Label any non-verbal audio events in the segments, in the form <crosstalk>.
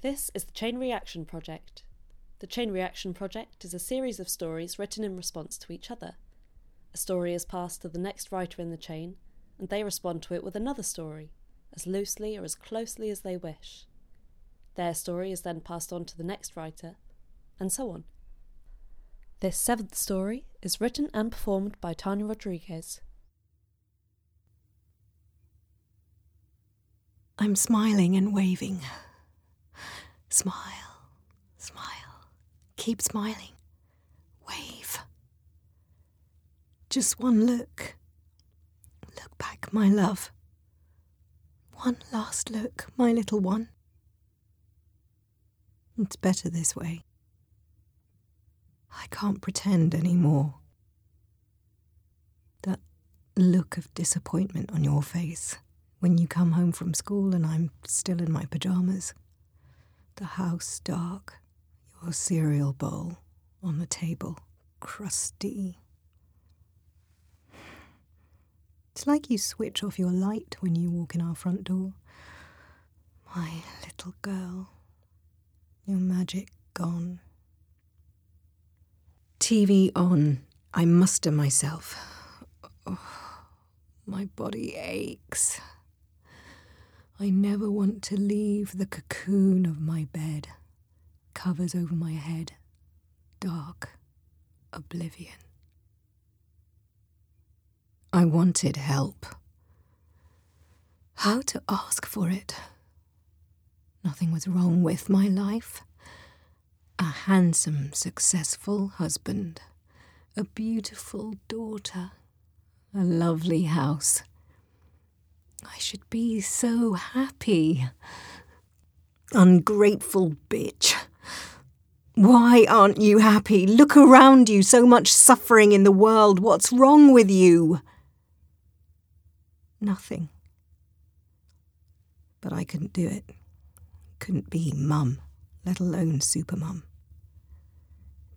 This is the Chain Reaction Project. The Chain Reaction Project is a series of stories written in response to each other. A story is passed to the next writer in the chain, and they respond to it with another story, as loosely or as closely as they wish. Their story is then passed on to the next writer, and so on. This seventh story is written and performed by Tania Rodrigues. I'm smiling and waving. Smile, smile, keep smiling. Wave. Just one look. Look back, my love. One last look, my little one. It's better this way. I can't pretend any more. That look of disappointment on your face when you come home from school and I'm still in my pajamas. The house dark, your cereal bowl on the table, crusty. It's like you switch off your light when you walk in our front door. My little girl, your magic gone. TV on. I muster myself. Oh, my body aches. I never want to leave the cocoon of my bed, covers over my head, dark, oblivion. I wanted help. How to ask for it? Nothing was wrong with my life. A handsome, successful husband, a beautiful daughter, a lovely house. I should be so happy. Ungrateful bitch. Why aren't you happy? Look around you, so much suffering in the world. What's wrong with you? Nothing. But I couldn't do it. Couldn't be mum, let alone super mum.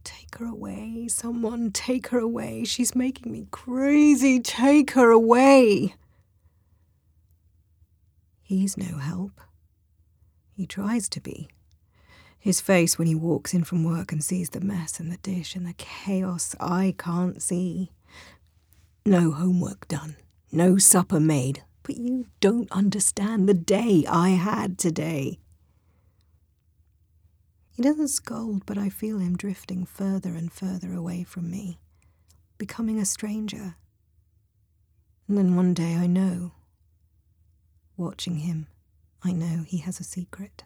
Take her away, someone, take her away. She's making me crazy. Take her away. He's no help. He tries to be. His face when he walks in from work and sees the mess and the dish and the chaos I can't see. No homework done, no supper made, but you don't understand the day I had today. He doesn't scold, but I feel him drifting further and further away from me, becoming a stranger. And then one day I know Watching him, I know he has a secret.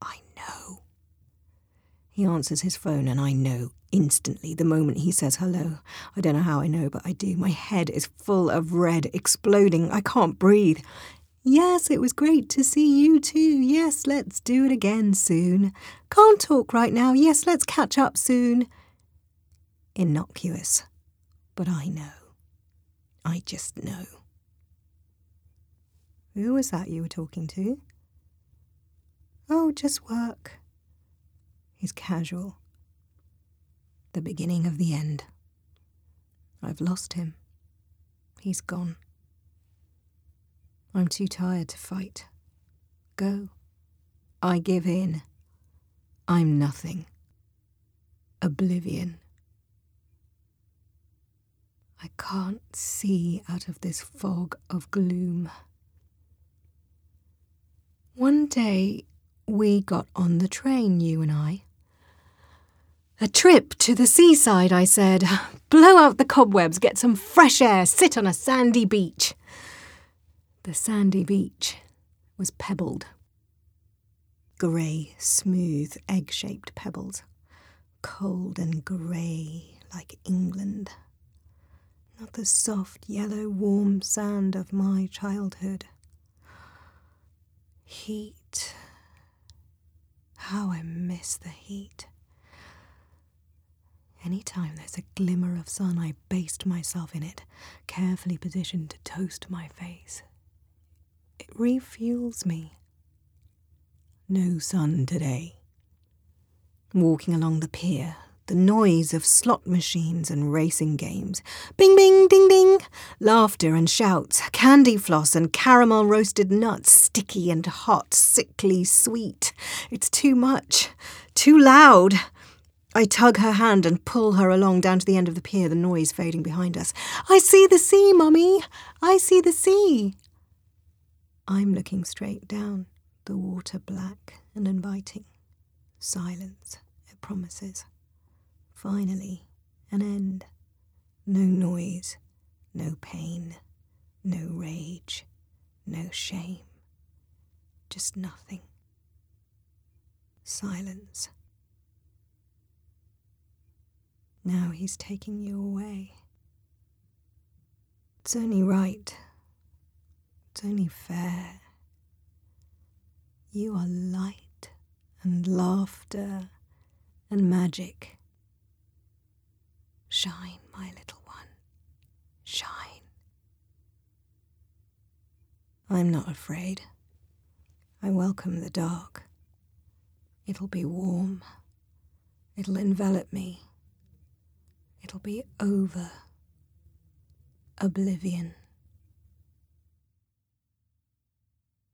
I know. He answers his phone, and I know instantly the moment he says hello. I don't know how I know, but I do. My head is full of red, exploding. I can't breathe. Yes, it was great to see you too. Yes, let's do it again soon. Can't talk right now. Yes, let's catch up soon. Innocuous. But I know. I just know. Who was that you were talking to? Oh, just work. He's casual. The beginning of the end. I've lost him. He's gone. I'm too tired to fight. Go. I give in. I'm nothing. Oblivion. I can't see out of this fog of gloom. One day we got on the train, you and I. A trip to the seaside, I said. <laughs> Blow out the cobwebs, get some fresh air, sit on a sandy beach. The sandy beach was pebbled. Grey, smooth, egg shaped pebbles. Cold and grey like England. Not the soft, yellow, warm sand of my childhood. Heat. How I miss the heat. Any time there's a glimmer of sun, I baste myself in it, carefully positioned to toast my face. It refuels me. No sun today. Walking along the pier, the noise of slot machines and racing games. Bing, bing, ding, ding. Laughter and shouts, candy floss and caramel roasted nuts, sticky and hot, sickly sweet. It's too much, too loud. I tug her hand and pull her along down to the end of the pier, the noise fading behind us. I see the sea, Mummy! I see the sea! I'm looking straight down, the water black and inviting. Silence, it promises. Finally, an end. No noise, no pain, no rage, no shame. Just nothing. Silence. Now he's taking you away. It's only right. It's only fair. You are light and laughter and magic. Shine, my little one. Shine. I'm not afraid. I welcome the dark. It'll be warm. It'll envelop me. It'll be over. Oblivion.